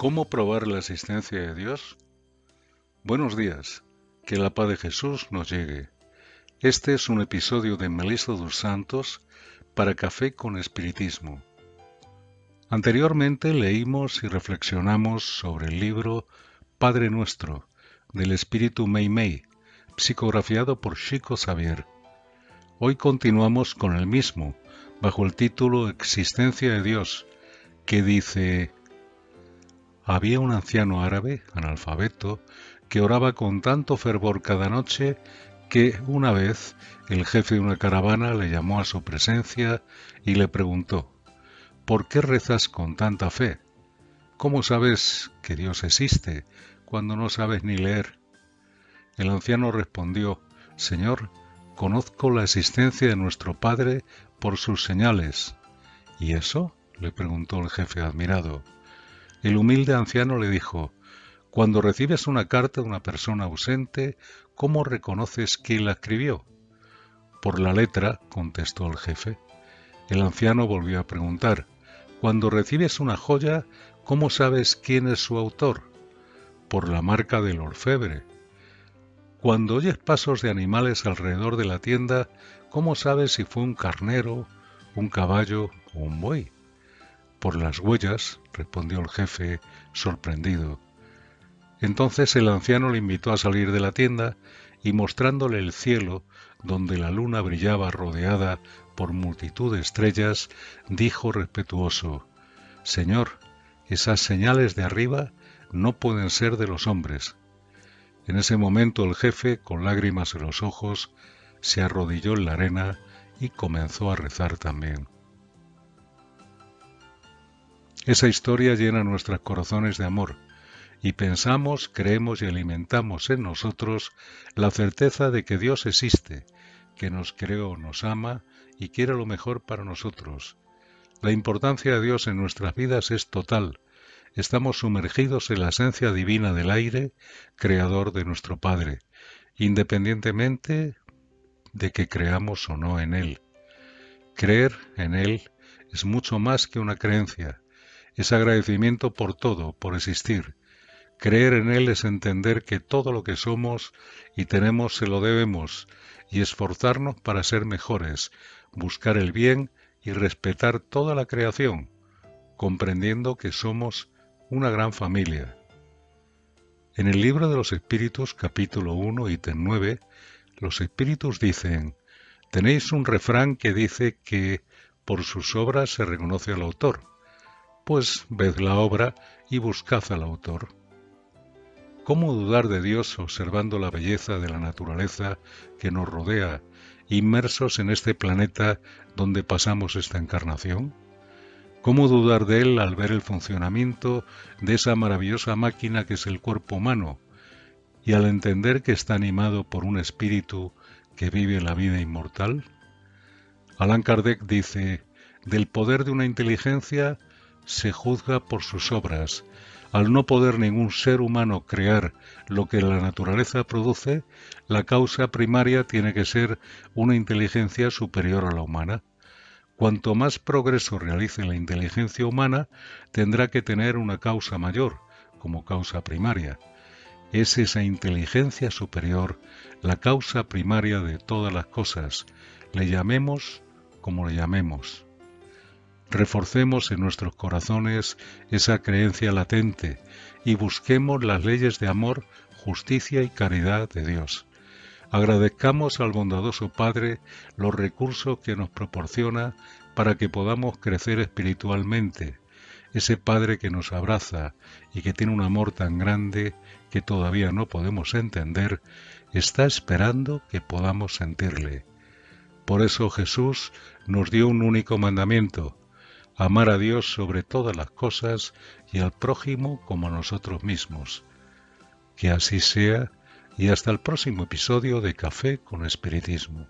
¿Cómo probar la existencia de Dios? Buenos días, que la paz de Jesús nos llegue. Este es un episodio de Melissa dos Santos para Café con Espiritismo. Anteriormente leímos y reflexionamos sobre el libro Padre Nuestro del Espíritu Mei Mei, psicografiado por Chico Xavier. Hoy continuamos con el mismo, bajo el título Existencia de Dios, que dice había un anciano árabe, analfabeto, que oraba con tanto fervor cada noche que una vez el jefe de una caravana le llamó a su presencia y le preguntó, ¿por qué rezas con tanta fe? ¿Cómo sabes que Dios existe cuando no sabes ni leer? El anciano respondió, Señor, conozco la existencia de nuestro Padre por sus señales. ¿Y eso? le preguntó el jefe admirado. El humilde anciano le dijo, Cuando recibes una carta de una persona ausente, ¿cómo reconoces quién la escribió? Por la letra, contestó el jefe. El anciano volvió a preguntar, Cuando recibes una joya, ¿cómo sabes quién es su autor? Por la marca del orfebre. Cuando oyes pasos de animales alrededor de la tienda, ¿cómo sabes si fue un carnero, un caballo o un buey? Por las huellas, respondió el jefe, sorprendido. Entonces el anciano le invitó a salir de la tienda y mostrándole el cielo, donde la luna brillaba rodeada por multitud de estrellas, dijo respetuoso, Señor, esas señales de arriba no pueden ser de los hombres. En ese momento el jefe, con lágrimas en los ojos, se arrodilló en la arena y comenzó a rezar también. Esa historia llena nuestros corazones de amor y pensamos, creemos y alimentamos en nosotros la certeza de que Dios existe, que nos creó, nos ama y quiere lo mejor para nosotros. La importancia de Dios en nuestras vidas es total. Estamos sumergidos en la esencia divina del aire, creador de nuestro Padre, independientemente de que creamos o no en Él. Creer en Él es mucho más que una creencia, es agradecimiento por todo, por existir. Creer en Él es entender que todo lo que somos y tenemos se lo debemos y esforzarnos para ser mejores, buscar el bien y respetar toda la creación, comprendiendo que somos una gran familia. En el libro de los Espíritus, capítulo 1, ítem 9, los Espíritus dicen, tenéis un refrán que dice que por sus obras se reconoce al autor pues ved la obra y buscad al autor. ¿Cómo dudar de Dios observando la belleza de la naturaleza que nos rodea, inmersos en este planeta donde pasamos esta encarnación? ¿Cómo dudar de Él al ver el funcionamiento de esa maravillosa máquina que es el cuerpo humano y al entender que está animado por un espíritu que vive la vida inmortal? Allan Kardec dice, del poder de una inteligencia se juzga por sus obras. Al no poder ningún ser humano crear lo que la naturaleza produce, la causa primaria tiene que ser una inteligencia superior a la humana. Cuanto más progreso realice la inteligencia humana, tendrá que tener una causa mayor como causa primaria. Es esa inteligencia superior la causa primaria de todas las cosas, le llamemos como le llamemos. Reforcemos en nuestros corazones esa creencia latente y busquemos las leyes de amor, justicia y caridad de Dios. Agradezcamos al bondadoso Padre los recursos que nos proporciona para que podamos crecer espiritualmente, ese Padre que nos abraza y que tiene un amor tan grande que todavía no podemos entender, está esperando que podamos sentirle. Por eso Jesús nos dio un único mandamiento, amar a Dios sobre todas las cosas y al prójimo como a nosotros mismos. Que así sea y hasta el próximo episodio de Café con Espiritismo.